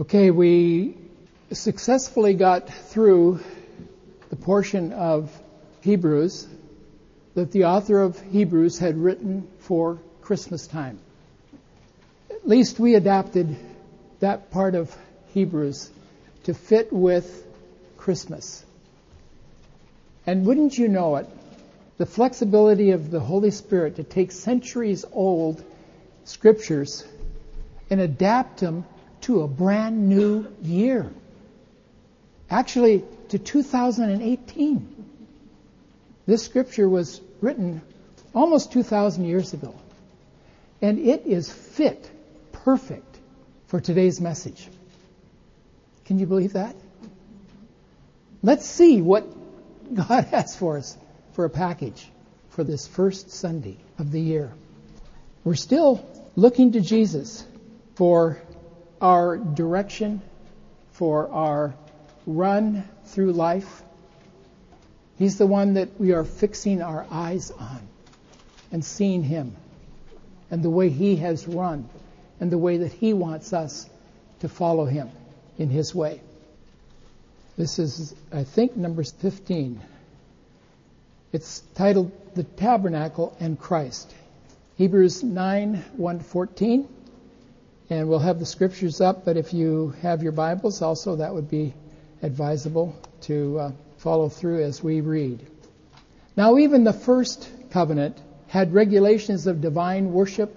Okay, we successfully got through the portion of Hebrews that the author of Hebrews had written for Christmas time. At least we adapted that part of Hebrews to fit with Christmas. And wouldn't you know it, the flexibility of the Holy Spirit to take centuries old scriptures and adapt them to a brand new year. Actually, to 2018. This scripture was written almost 2,000 years ago. And it is fit, perfect for today's message. Can you believe that? Let's see what God has for us for a package for this first Sunday of the year. We're still looking to Jesus for our direction, for our run through life. He's the one that we are fixing our eyes on and seeing Him and the way He has run and the way that He wants us to follow Him in His way. This is, I think, number 15. It's titled The Tabernacle and Christ. Hebrews 9 1 14. And we'll have the scriptures up, but if you have your Bibles also, that would be advisable to uh, follow through as we read. Now, even the first covenant had regulations of divine worship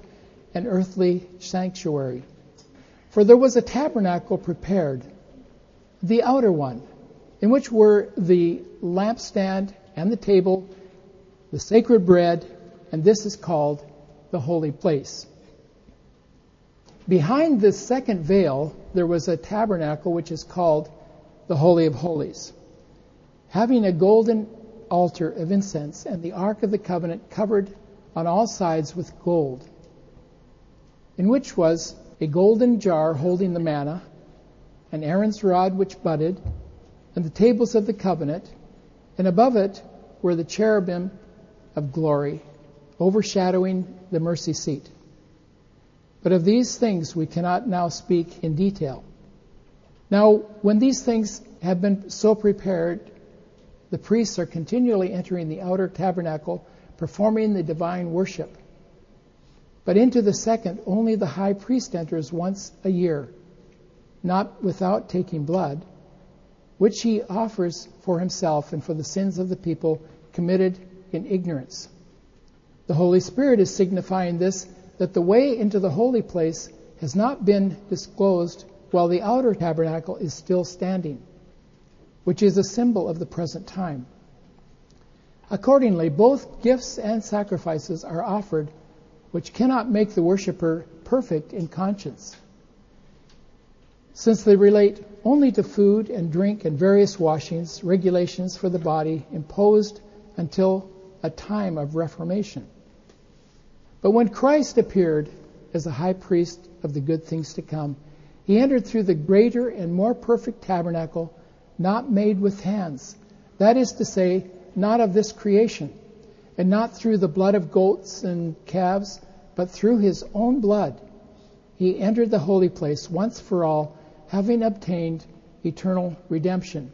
and earthly sanctuary. For there was a tabernacle prepared, the outer one, in which were the lampstand and the table, the sacred bread, and this is called the holy place. Behind this second veil, there was a tabernacle which is called the Holy of Holies, having a golden altar of incense and the Ark of the Covenant covered on all sides with gold, in which was a golden jar holding the manna, and Aaron's rod which budded, and the tables of the covenant, and above it were the cherubim of glory, overshadowing the mercy seat. But of these things we cannot now speak in detail. Now, when these things have been so prepared, the priests are continually entering the outer tabernacle, performing the divine worship. But into the second, only the high priest enters once a year, not without taking blood, which he offers for himself and for the sins of the people committed in ignorance. The Holy Spirit is signifying this that the way into the holy place has not been disclosed while the outer tabernacle is still standing, which is a symbol of the present time. Accordingly, both gifts and sacrifices are offered, which cannot make the worshiper perfect in conscience, since they relate only to food and drink and various washings, regulations for the body imposed until a time of reformation. But when Christ appeared as the high priest of the good things to come, he entered through the greater and more perfect tabernacle, not made with hands. That is to say, not of this creation, and not through the blood of goats and calves, but through his own blood. He entered the holy place once for all, having obtained eternal redemption.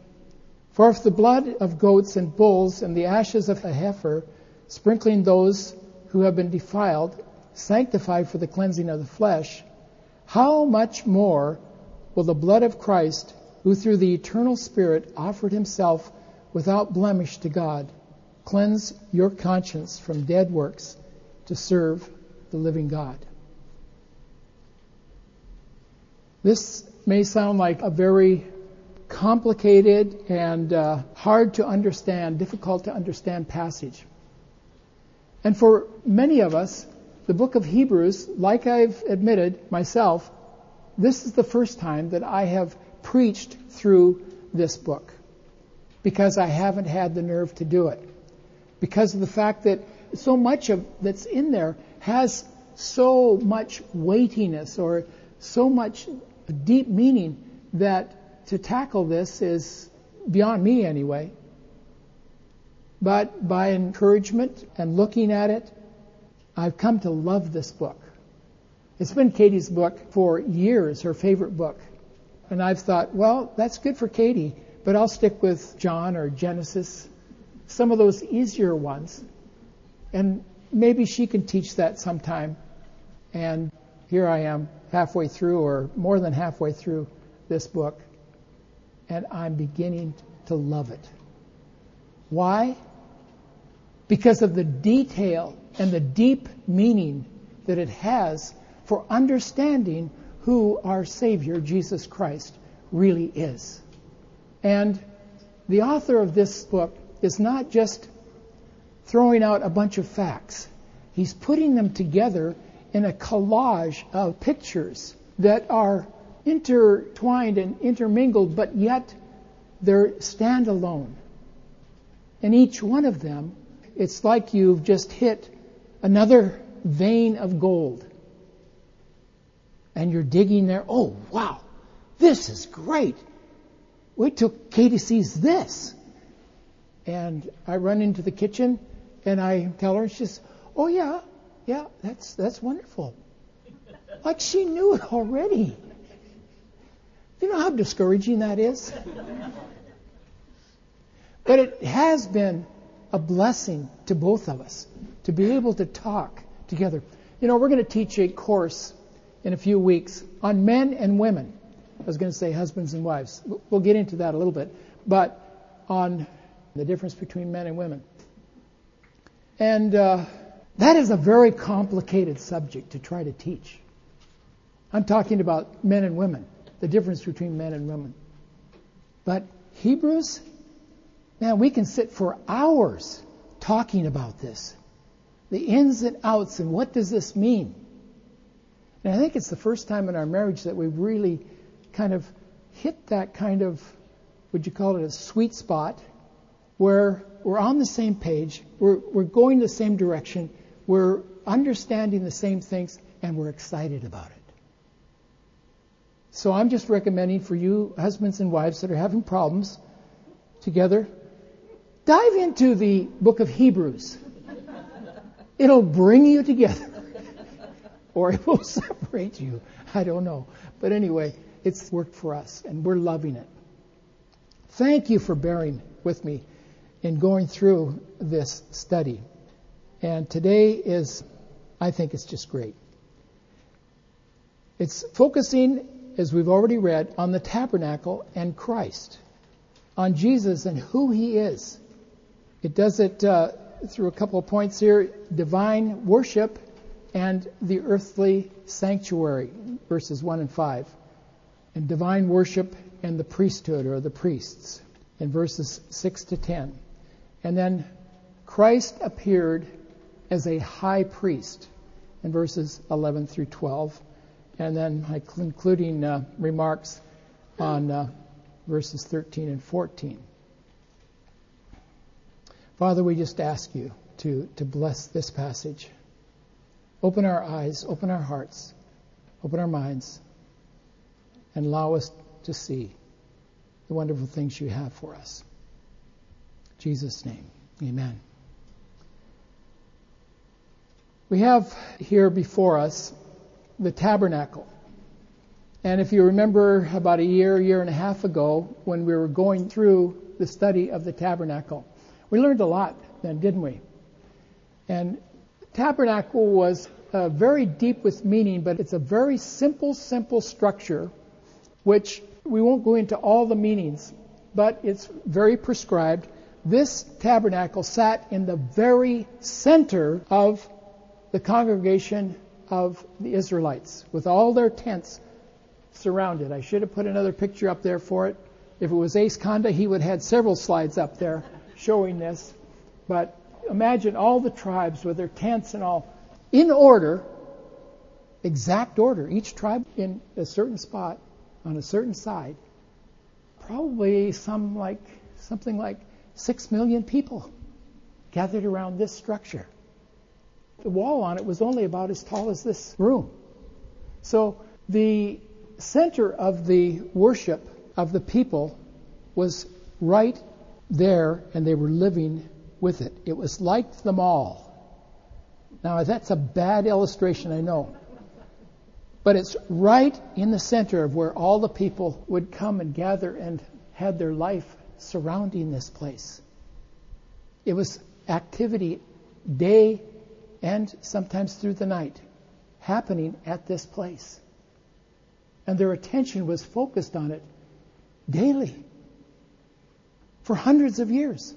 For if the blood of goats and bulls and the ashes of a heifer, sprinkling those who have been defiled, sanctified for the cleansing of the flesh, how much more will the blood of Christ, who through the eternal Spirit offered himself without blemish to God, cleanse your conscience from dead works to serve the living God? This may sound like a very complicated and uh, hard to understand, difficult to understand passage. And for many of us, the book of Hebrews, like I've admitted myself, this is the first time that I have preached through this book because I haven't had the nerve to do it. Because of the fact that so much of that's in there has so much weightiness or so much deep meaning that to tackle this is beyond me anyway. But by encouragement and looking at it, I've come to love this book. It's been Katie's book for years, her favorite book. And I've thought, well, that's good for Katie, but I'll stick with John or Genesis, some of those easier ones. And maybe she can teach that sometime. And here I am, halfway through, or more than halfway through this book, and I'm beginning to love it. Why? Because of the detail and the deep meaning that it has for understanding who our Savior, Jesus Christ, really is. And the author of this book is not just throwing out a bunch of facts. He's putting them together in a collage of pictures that are intertwined and intermingled, but yet they're standalone. And each one of them, it's like you've just hit another vein of gold. And you're digging there. Oh, wow. This is great. Wait till Katie sees this. And I run into the kitchen and I tell her, and she says, Oh, yeah, yeah, that's, that's wonderful. Like she knew it already. You know how discouraging that is? But it has been a blessing to both of us to be able to talk together. You know, we're going to teach a course in a few weeks on men and women. I was going to say husbands and wives. We'll get into that a little bit. But on the difference between men and women. And uh, that is a very complicated subject to try to teach. I'm talking about men and women, the difference between men and women. But Hebrews Man, we can sit for hours talking about this. The ins and outs and what does this mean? And I think it's the first time in our marriage that we've really kind of hit that kind of, would you call it a sweet spot, where we're on the same page, we're, we're going the same direction, we're understanding the same things, and we're excited about it. So I'm just recommending for you husbands and wives that are having problems together, Dive into the book of Hebrews. It'll bring you together. or it will separate you. I don't know. But anyway, it's worked for us, and we're loving it. Thank you for bearing with me in going through this study. And today is, I think it's just great. It's focusing, as we've already read, on the tabernacle and Christ, on Jesus and who he is. It does it uh, through a couple of points here divine worship and the earthly sanctuary, verses 1 and 5. And divine worship and the priesthood or the priests in verses 6 to 10. And then Christ appeared as a high priest in verses 11 through 12. And then my concluding uh, remarks on uh, verses 13 and 14. Father, we just ask you to, to bless this passage. Open our eyes, open our hearts, open our minds, and allow us to see the wonderful things you have for us. In Jesus' name, amen. We have here before us the tabernacle. And if you remember about a year, year and a half ago, when we were going through the study of the tabernacle, we learned a lot then, didn't we? And tabernacle was uh, very deep with meaning, but it's a very simple, simple structure, which we won't go into all the meanings, but it's very prescribed. This tabernacle sat in the very center of the congregation of the Israelites, with all their tents surrounded. I should have put another picture up there for it. If it was Ace Conda, he would have had several slides up there showing this, but imagine all the tribes with their tents and all in order, exact order, each tribe in a certain spot on a certain side. Probably some like something like six million people gathered around this structure. The wall on it was only about as tall as this room. So the center of the worship of the people was right there and they were living with it. It was like the mall. Now, that's a bad illustration, I know. But it's right in the center of where all the people would come and gather and had their life surrounding this place. It was activity day and sometimes through the night happening at this place. And their attention was focused on it daily for hundreds of years.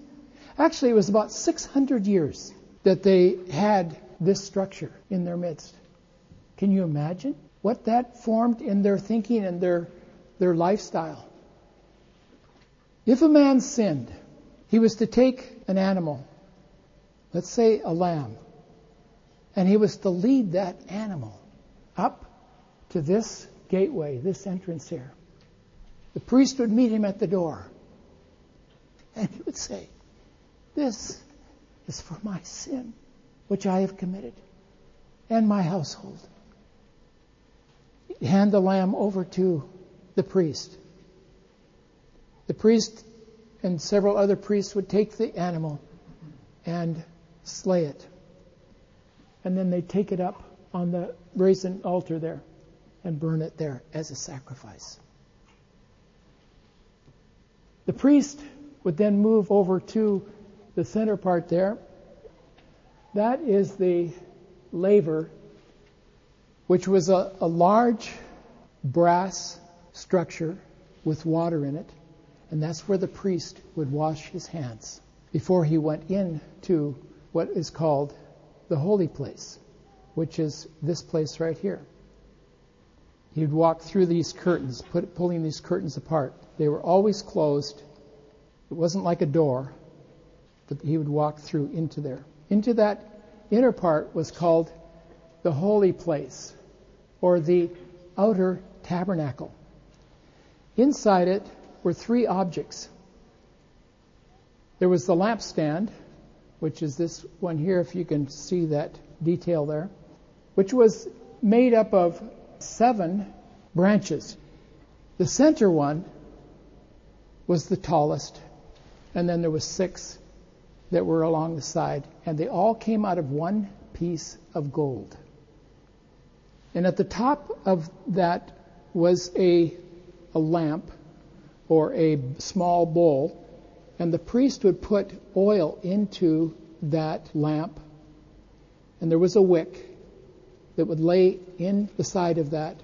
Actually, it was about 600 years that they had this structure in their midst. Can you imagine what that formed in their thinking and their, their lifestyle? If a man sinned, he was to take an animal, let's say a lamb, and he was to lead that animal up to this gateway, this entrance here. The priest would meet him at the door. And he would say, This is for my sin, which I have committed, and my household. Hand the lamb over to the priest. The priest and several other priests would take the animal and slay it. And then they'd take it up on the brazen altar there and burn it there as a sacrifice. The priest would then move over to the center part there. That is the laver, which was a, a large brass structure with water in it, and that's where the priest would wash his hands before he went into what is called the holy place, which is this place right here. He'd walk through these curtains, put, pulling these curtains apart. They were always closed. It wasn't like a door, but he would walk through into there. Into that inner part was called the holy place, or the outer tabernacle. Inside it were three objects. There was the lampstand, which is this one here, if you can see that detail there, which was made up of seven branches. The center one was the tallest, and then there was six that were along the side, and they all came out of one piece of gold. And at the top of that was a, a lamp or a small bowl, and the priest would put oil into that lamp, and there was a wick that would lay in the side of that,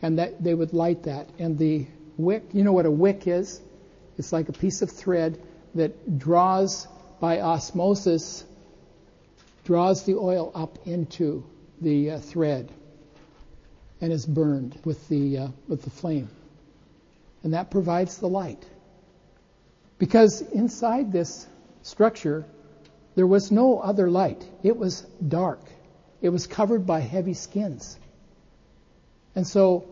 and that they would light that. And the wick, you know what a wick is? It's like a piece of thread that draws by osmosis, draws the oil up into the uh, thread, and is burned with the uh, with the flame, and that provides the light. Because inside this structure, there was no other light. It was dark. It was covered by heavy skins. And so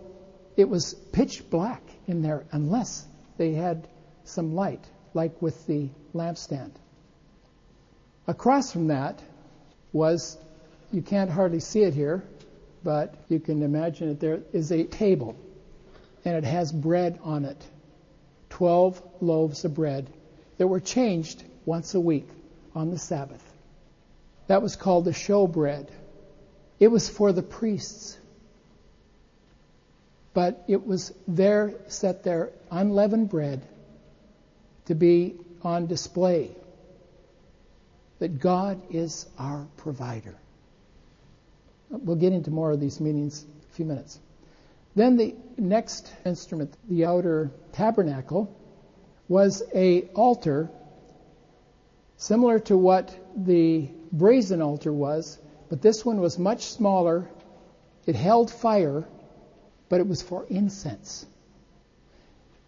it was pitch black in there unless they had some light, like with the lampstand. Across from that was, you can't hardly see it here, but you can imagine it there, is a table. And it has bread on it. Twelve loaves of bread that were changed once a week on the Sabbath. That was called the showbread. It was for the priests. But it was there, set there, unleavened bread to be on display. That God is our provider. We'll get into more of these meanings in a few minutes. Then the next instrument, the outer tabernacle, was a altar similar to what the brazen altar was, but this one was much smaller. It held fire, but it was for incense.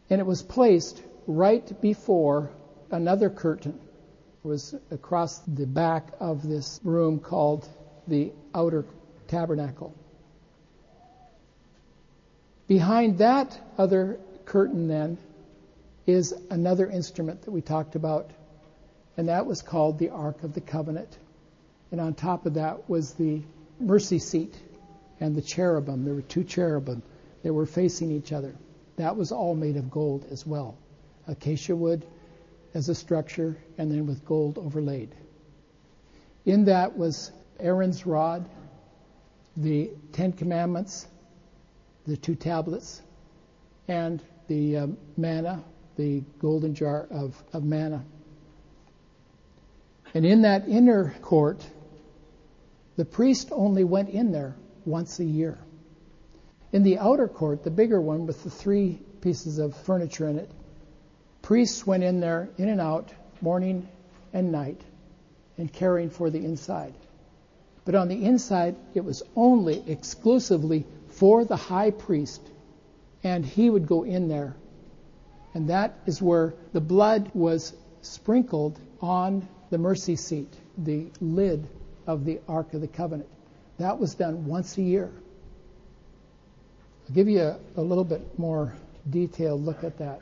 And it was placed right before another curtain. Was across the back of this room called the outer tabernacle. Behind that other curtain, then, is another instrument that we talked about, and that was called the Ark of the Covenant and on top of that was the mercy seat and the cherubim. There were two cherubim that were facing each other. That was all made of gold as well. Acacia wood as a structure, and then with gold overlaid. In that was Aaron's rod, the Ten Commandments, the two tablets, and the um, manna, the golden jar of, of manna. And in that inner court, the priest only went in there once a year. In the outer court, the bigger one with the three pieces of furniture in it, priests went in there, in and out, morning and night, and caring for the inside. But on the inside, it was only exclusively for the high priest, and he would go in there. And that is where the blood was sprinkled on the mercy seat, the lid of the Ark of the Covenant. That was done once a year. I'll give you a, a little bit more detailed look at that.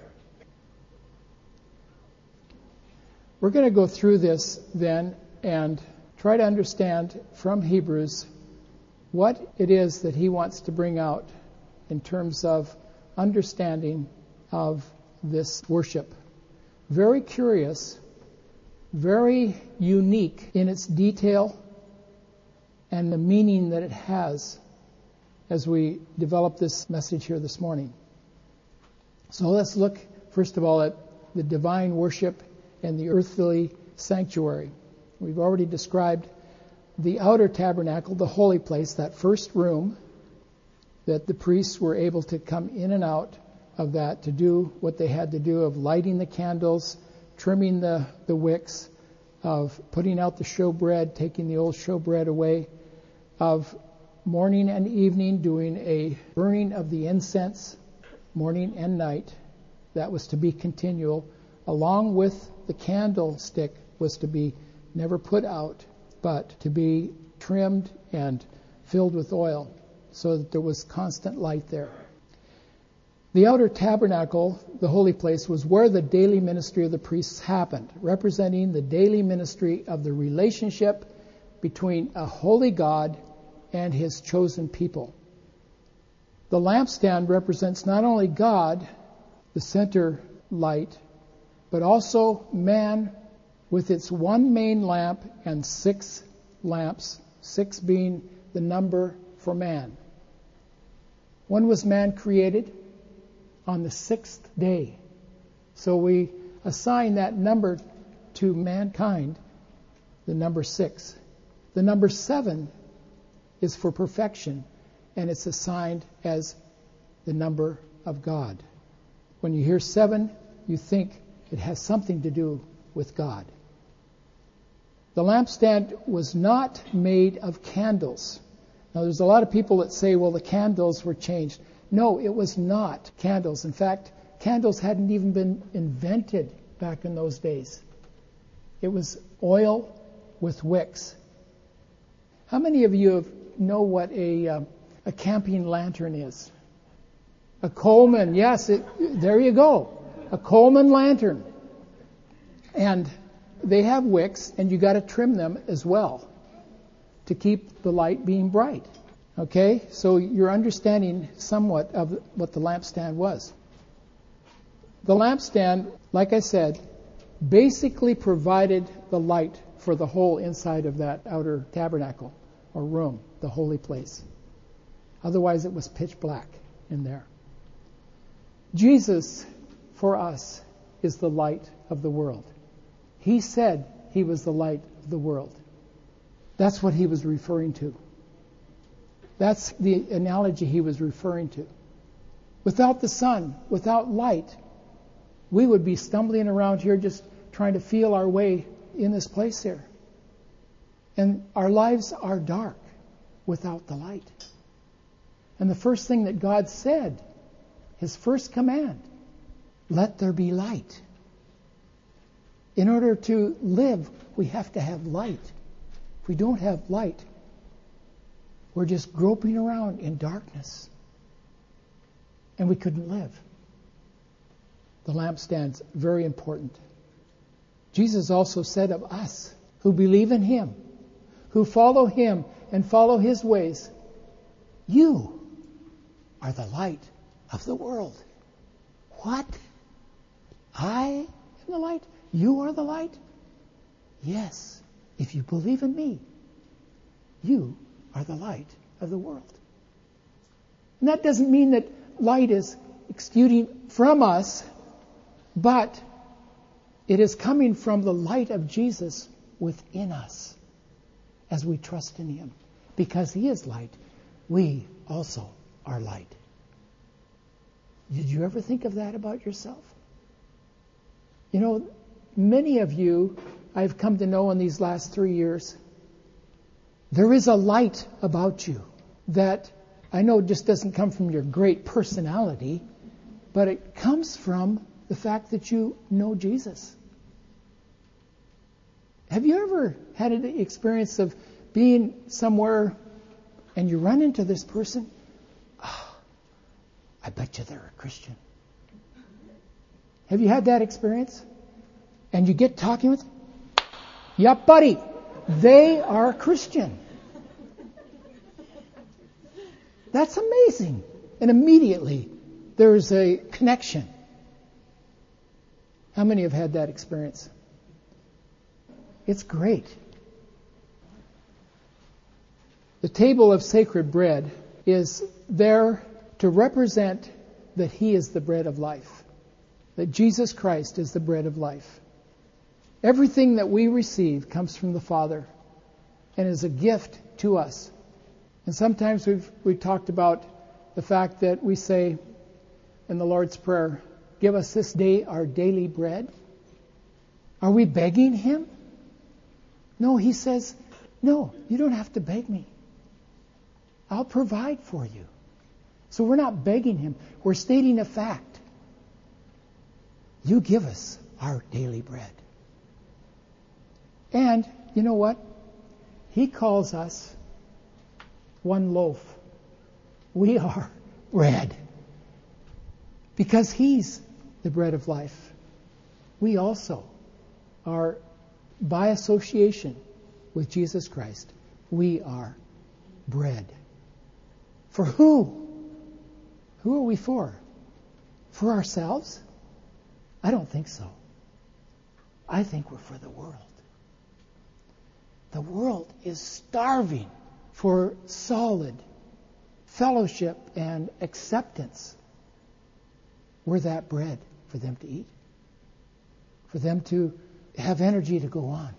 We're going to go through this then and try to understand from Hebrews what it is that he wants to bring out in terms of understanding of this worship. Very curious, very unique in its detail and the meaning that it has as we develop this message here this morning. So let's look, first of all, at the divine worship and the earthly sanctuary. We've already described the outer tabernacle, the holy place, that first room that the priests were able to come in and out of that to do what they had to do of lighting the candles, trimming the, the wicks, of putting out the showbread, taking the old showbread away, of morning and evening doing a burning of the incense, morning and night. That was to be continual, along with the candlestick was to be never put out, but to be trimmed and filled with oil so that there was constant light there. The outer tabernacle, the holy place, was where the daily ministry of the priests happened, representing the daily ministry of the relationship between a holy God and his chosen people. The lampstand represents not only God, the center light, but also man with its one main lamp and six lamps, six being the number for man. When was man created? On the sixth day. So we assign that number to mankind, the number six. The number seven is for perfection, and it's assigned as the number of God. When you hear seven, you think it has something to do with God. The lampstand was not made of candles. Now, there's a lot of people that say, well, the candles were changed. No, it was not candles. In fact, candles hadn't even been invented back in those days. It was oil with wicks. How many of you know what a, uh, a camping lantern is? A Coleman, yes, it, there you go. A Coleman lantern. And they have wicks, and you got to trim them as well to keep the light being bright. Okay, so you're understanding somewhat of what the lampstand was. The lampstand, like I said, basically provided the light for the whole inside of that outer tabernacle or room, the holy place. Otherwise, it was pitch black in there. Jesus, for us, is the light of the world. He said he was the light of the world. That's what he was referring to. That's the analogy he was referring to. Without the sun, without light, we would be stumbling around here just trying to feel our way in this place here. And our lives are dark without the light. And the first thing that God said, his first command, let there be light. In order to live, we have to have light. If we don't have light, we're just groping around in darkness. And we couldn't live. The lampstand's very important. Jesus also said of us who believe in him, who follow him and follow his ways, you are the light of the world. What? I am the light? You are the light? Yes. If you believe in me, you are the light of the world. And that doesn't mean that light is exuding from us, but it is coming from the light of Jesus within us as we trust in Him. Because He is light, we also are light. Did you ever think of that about yourself? You know, many of you I've come to know in these last three years, there is a light about you that I know just doesn't come from your great personality, but it comes from the fact that you know Jesus. Have you ever had an experience of being somewhere and you run into this person? Oh, I bet you they're a Christian. Have you had that experience? And you get talking with? Yep, buddy. They are Christian. That's amazing. And immediately there's a connection. How many have had that experience? It's great. The table of sacred bread is there to represent that He is the bread of life, that Jesus Christ is the bread of life. Everything that we receive comes from the Father and is a gift to us. And sometimes we've, we've talked about the fact that we say in the Lord's Prayer, Give us this day our daily bread. Are we begging Him? No, He says, No, you don't have to beg me. I'll provide for you. So we're not begging Him, we're stating a fact. You give us our daily bread. And you know what? He calls us one loaf. We are bread. Because He's the bread of life. We also are, by association with Jesus Christ, we are bread. For who? Who are we for? For ourselves? I don't think so. I think we're for the world. The world is starving for solid fellowship and acceptance. We're that bread for them to eat, for them to have energy to go on.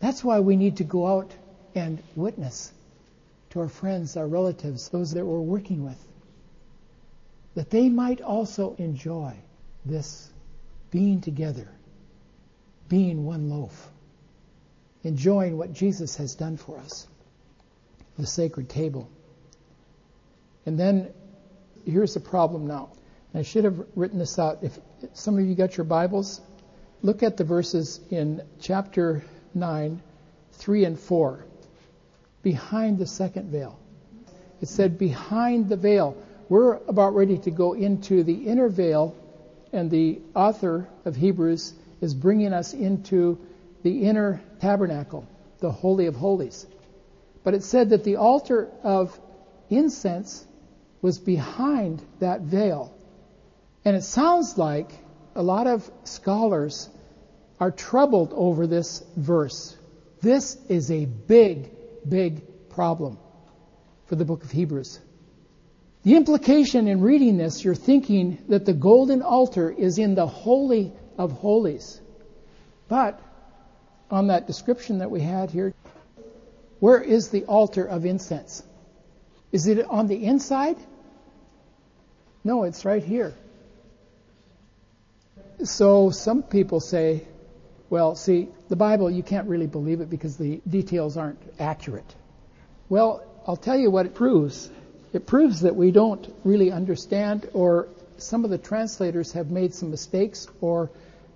That's why we need to go out and witness to our friends, our relatives, those that we're working with, that they might also enjoy this being together, being one loaf enjoying what Jesus has done for us, the sacred table. And then here's the problem now. I should have written this out. If some of you got your Bibles, look at the verses in chapter 9, 3 and 4. Behind the second veil. It said, behind the veil. We're about ready to go into the inner veil, and the author of Hebrews is bringing us into the inner tabernacle, the Holy of Holies. But it said that the altar of incense was behind that veil. And it sounds like a lot of scholars are troubled over this verse. This is a big, big problem for the book of Hebrews. The implication in reading this, you're thinking that the golden altar is in the Holy of Holies. But on that description that we had here, where is the altar of incense? Is it on the inside? No, it's right here. So some people say, well, see, the Bible, you can't really believe it because the details aren't accurate. Well, I'll tell you what it proves. It proves that we don't really understand, or some of the translators have made some mistakes or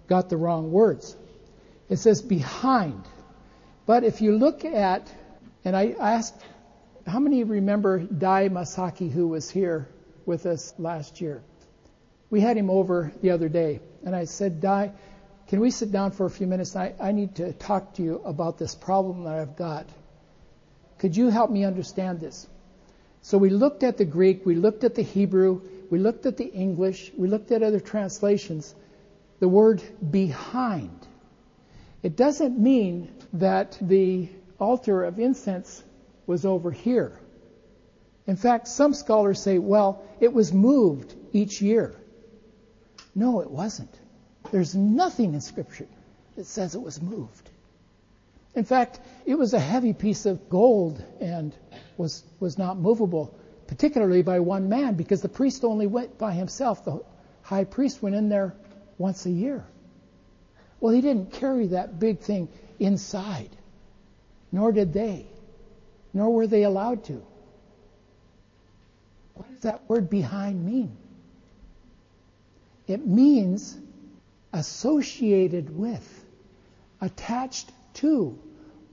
got the wrong words. It says behind. But if you look at, and I asked, how many remember Dai Masaki who was here with us last year? We had him over the other day, and I said, Dai, can we sit down for a few minutes? I, I need to talk to you about this problem that I've got. Could you help me understand this? So we looked at the Greek, we looked at the Hebrew, we looked at the English, we looked at other translations. The word behind it doesn't mean that the altar of incense was over here. In fact, some scholars say, well, it was moved each year. No, it wasn't. There's nothing in Scripture that says it was moved. In fact, it was a heavy piece of gold and was, was not movable, particularly by one man, because the priest only went by himself. The high priest went in there once a year. Well, he didn't carry that big thing inside, nor did they, nor were they allowed to. What does that word behind mean? It means associated with, attached to,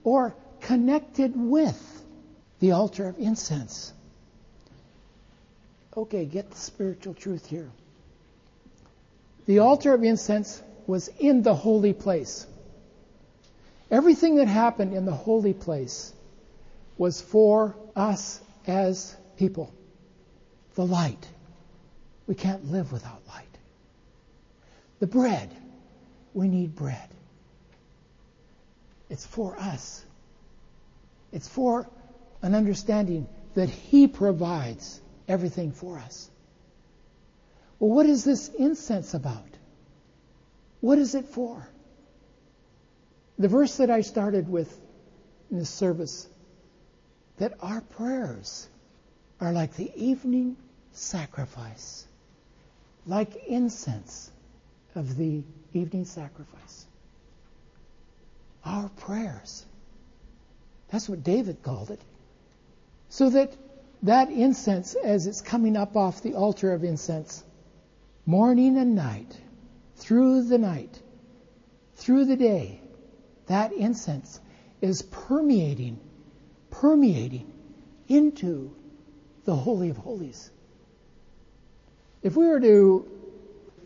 or connected with the altar of incense. Okay, get the spiritual truth here. The altar of incense was in the holy place. Everything that happened in the holy place was for us as people. The light. We can't live without light. The bread. We need bread. It's for us. It's for an understanding that He provides everything for us. Well, what is this incense about? What is it for? The verse that I started with in this service that our prayers are like the evening sacrifice, like incense of the evening sacrifice. Our prayers. That's what David called it. So that that incense, as it's coming up off the altar of incense, morning and night, through the night, through the day, that incense is permeating, permeating into the Holy of Holies. If we were to,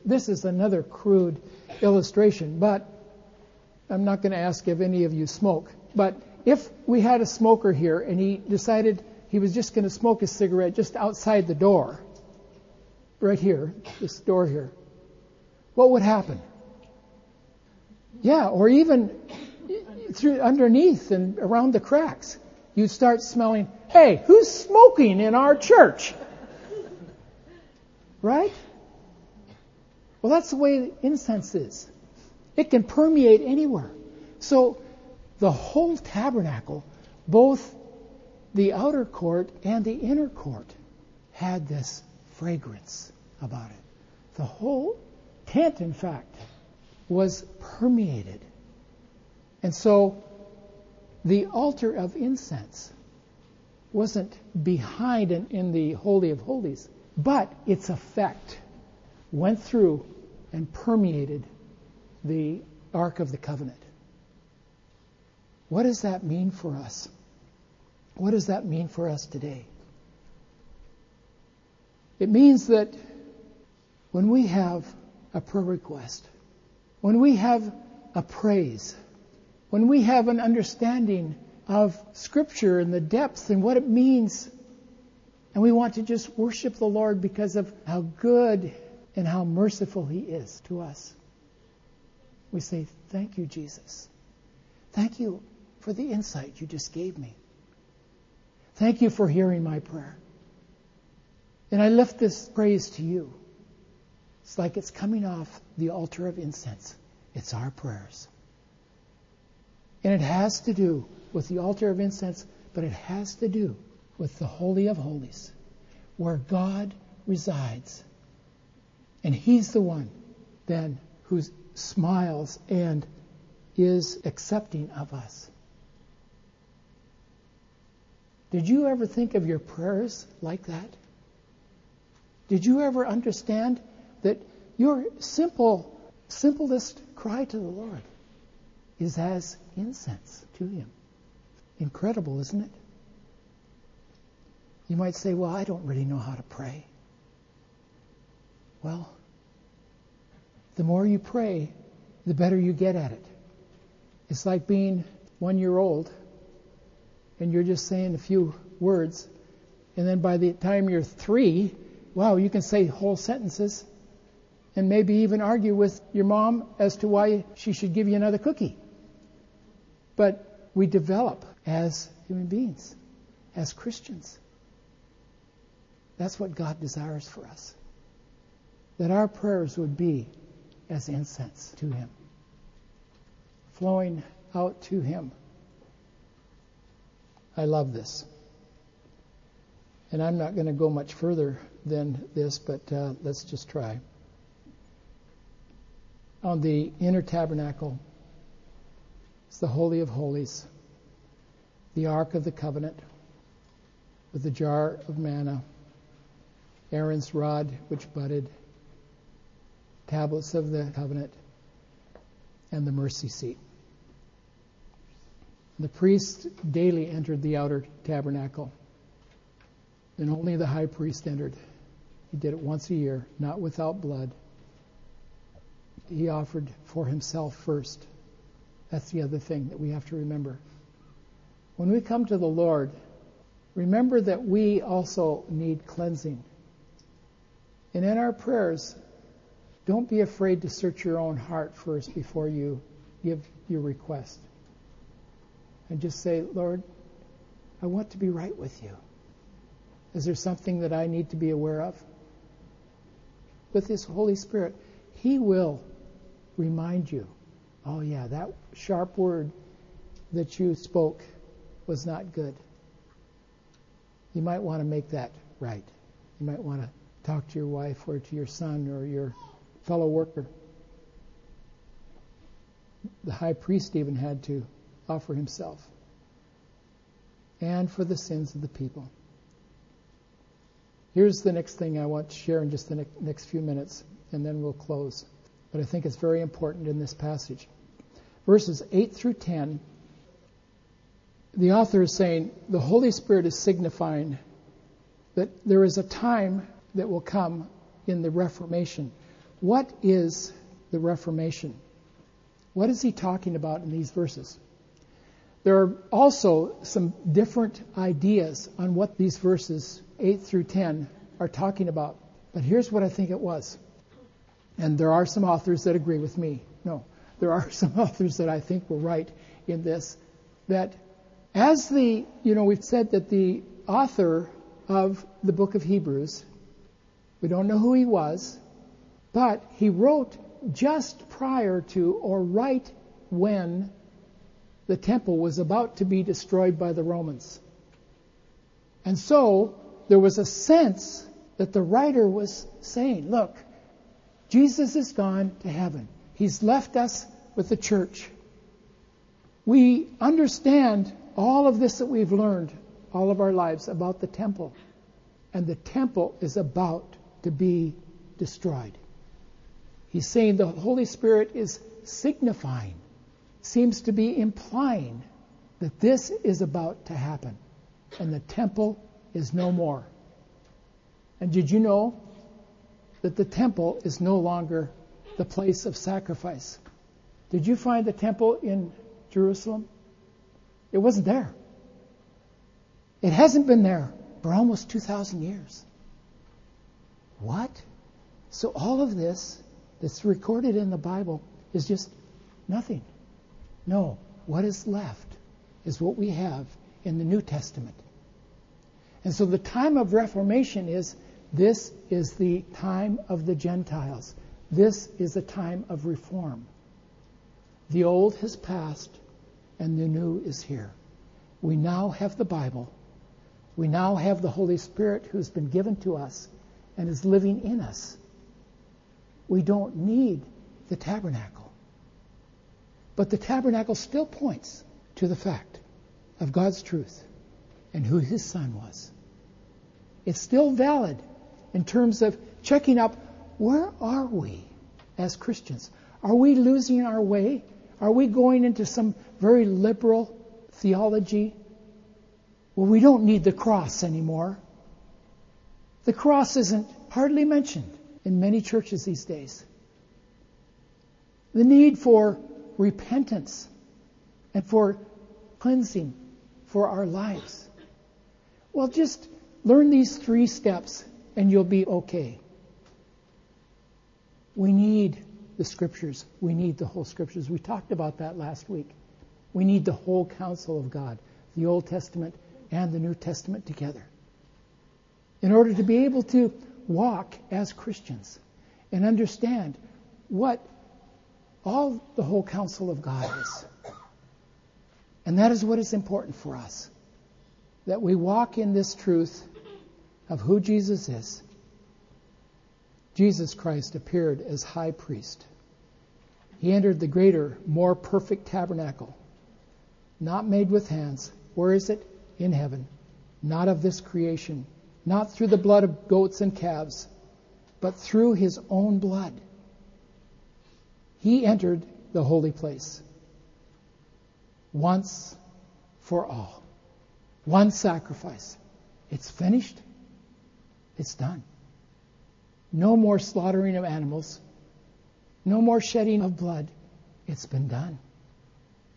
this is another crude illustration, but I'm not going to ask if any of you smoke. But if we had a smoker here and he decided he was just going to smoke a cigarette just outside the door, right here, this door here, what would happen? Yeah, or even through underneath and around the cracks, you'd start smelling, hey, who's smoking in our church? Right? Well, that's the way incense is. It can permeate anywhere. So the whole tabernacle, both the outer court and the inner court, had this fragrance about it. The whole tent, in fact, was permeated. And so the altar of incense wasn't behind in, in the Holy of Holies, but its effect went through and permeated the Ark of the Covenant. What does that mean for us? What does that mean for us today? It means that when we have a prayer request, when we have a praise, when we have an understanding of Scripture and the depth and what it means, and we want to just worship the Lord because of how good and how merciful He is to us. We say, Thank you, Jesus. Thank you for the insight you just gave me. Thank you for hearing my prayer. And I lift this praise to you. It's like it's coming off the altar of incense. It's our prayers. And it has to do with the altar of incense, but it has to do with the Holy of Holies, where God resides. And He's the one then who smiles and is accepting of us. Did you ever think of your prayers like that? Did you ever understand that your simple, simplest cry to the Lord is as incense to Him? Incredible, isn't it? You might say, Well, I don't really know how to pray. Well, the more you pray, the better you get at it. It's like being one year old and you're just saying a few words, and then by the time you're three, wow, you can say whole sentences and maybe even argue with your mom as to why she should give you another cookie. But we develop as human beings, as Christians. That's what God desires for us. That our prayers would be as incense to Him, flowing out to Him. I love this. And I'm not going to go much further than this, but uh, let's just try. On the inner tabernacle, it's the Holy of Holies, the Ark of the Covenant, with the jar of manna, Aaron's rod which budded, tablets of the covenant, and the mercy seat. The priest daily entered the outer tabernacle, and only the high priest entered. He did it once a year, not without blood. He offered for himself first. That's the other thing that we have to remember. When we come to the Lord, remember that we also need cleansing. And in our prayers, don't be afraid to search your own heart first before you give your request. And just say, Lord, I want to be right with you. Is there something that I need to be aware of? With His Holy Spirit, He will remind you. Oh, yeah, that sharp word that you spoke was not good. You might want to make that right. You might want to talk to your wife or to your son or your fellow worker. The high priest even had to offer himself and for the sins of the people. Here's the next thing I want to share in just the next few minutes, and then we'll close. But I think it's very important in this passage. Verses 8 through 10, the author is saying the Holy Spirit is signifying that there is a time that will come in the Reformation. What is the Reformation? What is he talking about in these verses? There are also some different ideas on what these verses 8 through 10 are talking about. But here's what I think it was. And there are some authors that agree with me. No, there are some authors that I think were right in this. That as the, you know, we've said that the author of the book of Hebrews, we don't know who he was, but he wrote just prior to or right when the temple was about to be destroyed by the Romans. And so there was a sense that the writer was saying, look, Jesus is gone to heaven. He's left us with the church. We understand all of this that we've learned all of our lives about the temple. And the temple is about to be destroyed. He's saying the Holy Spirit is signifying seems to be implying that this is about to happen and the temple is no more. And did you know that the temple is no longer the place of sacrifice? Did you find the temple in Jerusalem? It wasn't there. It hasn't been there for almost 2,000 years. What? So all of this that's recorded in the Bible is just nothing. No, what is left is what we have in the New Testament. And so the time of Reformation is this is the time of the Gentiles. This is the time of reform. The old has passed and the new is here. We now have the Bible. We now have the Holy Spirit who's been given to us and is living in us. We don't need the tabernacle. But the tabernacle still points to the fact of God's truth and who his son was. It's still valid in terms of checking up where are we as Christians? Are we losing our way? Are we going into some very liberal theology? Well, we don't need the cross anymore. The cross isn't hardly mentioned in many churches these days. The need for repentance and for cleansing for our lives. Well, just learn these three steps and you'll be okay. We need the scriptures. We need the whole scriptures. We talked about that last week. We need the whole counsel of God, the Old Testament and the New Testament together. in order to be able to walk as Christians and understand what all the whole counsel of God is. And that is what is important for us. That we walk in this truth of who Jesus is. Jesus Christ appeared as high priest. He entered the greater, more perfect tabernacle, not made with hands. Where is it? In heaven. Not of this creation. Not through the blood of goats and calves, but through his own blood. He entered the holy place once for all. One sacrifice. It's finished. It's done. No more slaughtering of animals. No more shedding of blood. It's been done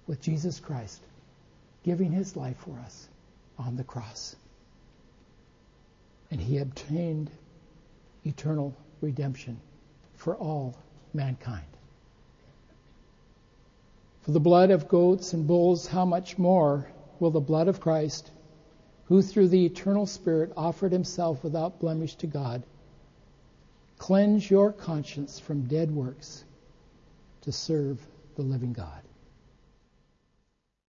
with Jesus Christ giving his life for us on the cross. And he obtained eternal redemption for all mankind. For the blood of goats and bulls, how much more will the blood of Christ, who through the eternal Spirit offered himself without blemish to God, cleanse your conscience from dead works to serve the living God?